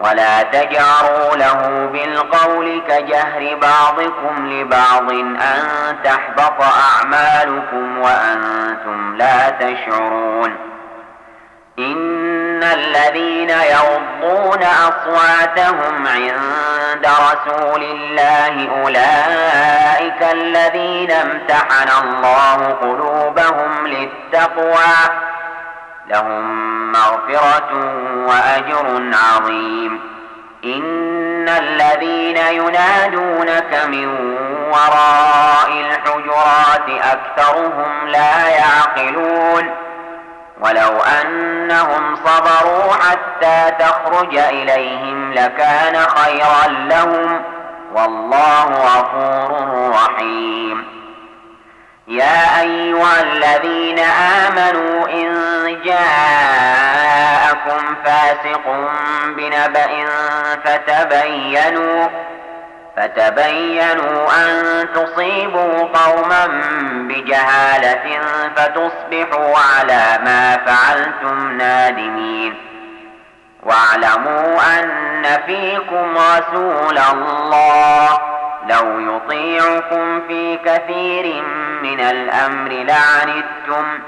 ولا تجعروا له بالقول كجهر بعضكم لبعض أن تحبط أعمالكم وأنتم لا تشعرون إن الذين يغضون أصواتهم عند رسول الله أولئك الذين امتحن الله قلوبهم للتقوى لهم مغفرة وأجر عظيم. إن الذين ينادونك من وراء الحجرات أكثرهم لا يعقلون. ولو أنهم صبروا حتى تخرج إليهم لكان خيرا لهم. والله غفور رحيم. يا أيها الذين آمنوا إن جاءكم فاسق بنبأ فتبينوا فتبينوا أن تصيبوا قوما بجهالة فتصبحوا على ما فعلتم نادمين واعلموا أن فيكم رسول الله لو يطيعكم في كثير من الأمر لعنتم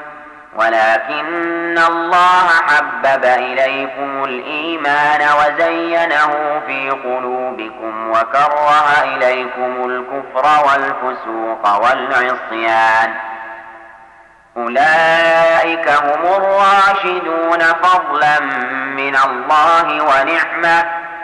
ولكن الله حبب إليكم الإيمان وزينه في قلوبكم وكره إليكم الكفر والفسوق والعصيان. أولئك هم الراشدون فضلا من الله ونعمة.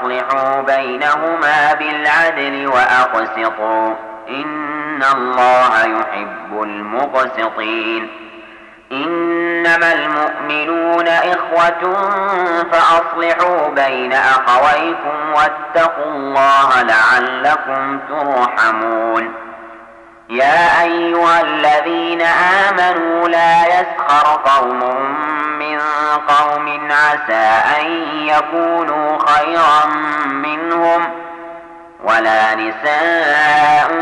فأصلحوا بينهما بالعدل وأقسطوا. إن الله يحب المقسطين. إنما المؤمنون إخوة فأصلحوا بين أخويكم واتقوا الله لعلكم ترحمون. يا أيها الذين آمنوا لا يسخر قوم عسى أن يكونوا خيرا منهم ولا نساء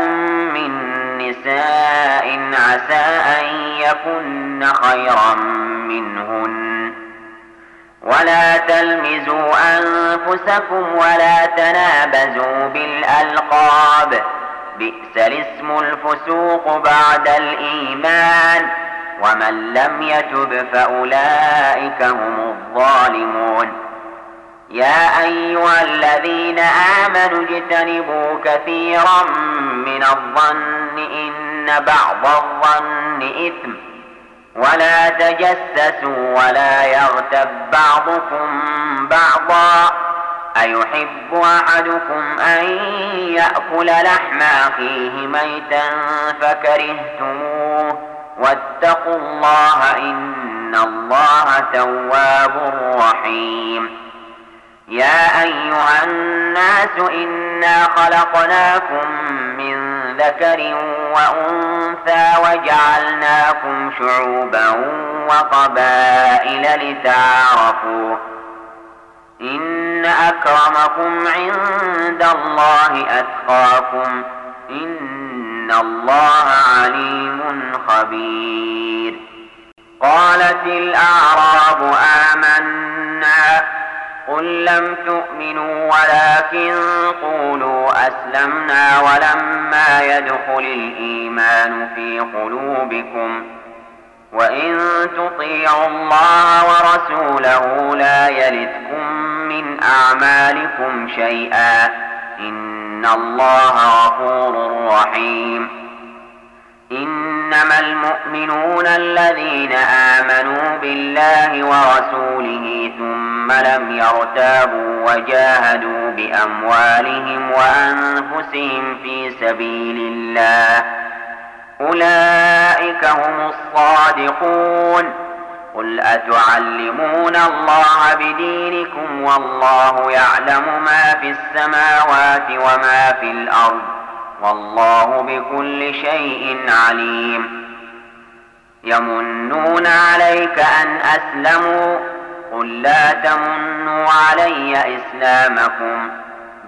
من نساء عسى أن يكن خيرا منهن. ولا تلمزوا أنفسكم ولا تنابزوا بالألقاب. بئس الاسم الفسوق بعد الإيمان. ومن لم يتب فأولئك هم الظالمون. يا أيها الذين آمنوا اجتنبوا كثيرا من الظن إن بعض الظن إثم. ولا تجسسوا ولا يغتب بعضكم بعضا. أيحب أحدكم أن يأكل لحم أخيه ميتا فكرهتموه. واتقوا الله إن الله تواب رحيم. يا أيها الناس إنا خلقناكم من ذكر وأنثى وجعلناكم شعوبا وقبائل لتعارفوا إن أكرمكم عند الله أتقاكم إن الله عليم خبير قالت الأعراب آمنا قل لم تؤمنوا ولكن قولوا أسلمنا ولما يدخل الإيمان في قلوبكم. وإن تطيعوا الله ورسوله لا يلدكم من أعمالكم شيئا. إن الله غفور رحيم. إنما المؤمنون الذين آمنوا بالله ورسوله ثم لم يرتابوا وجاهدوا بأموالهم وأنفسهم في سبيل الله أولئك هم الصادقون قل أتعلمون الله بدينكم والله يعلم ما في السماوات وما في الأرض والله بكل شيء عليم. يمنون عليك أن أسلموا. قل لا تمنوا علي إسلامكم.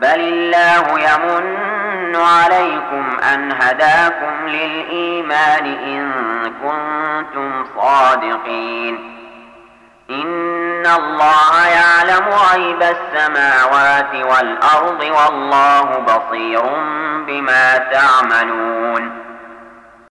بل الله يمن عليكم أن هداكم للإيمان إن كنتم صادقين. إن الله يعلم غيب السماوات والأرض والله بصير بما تعملون.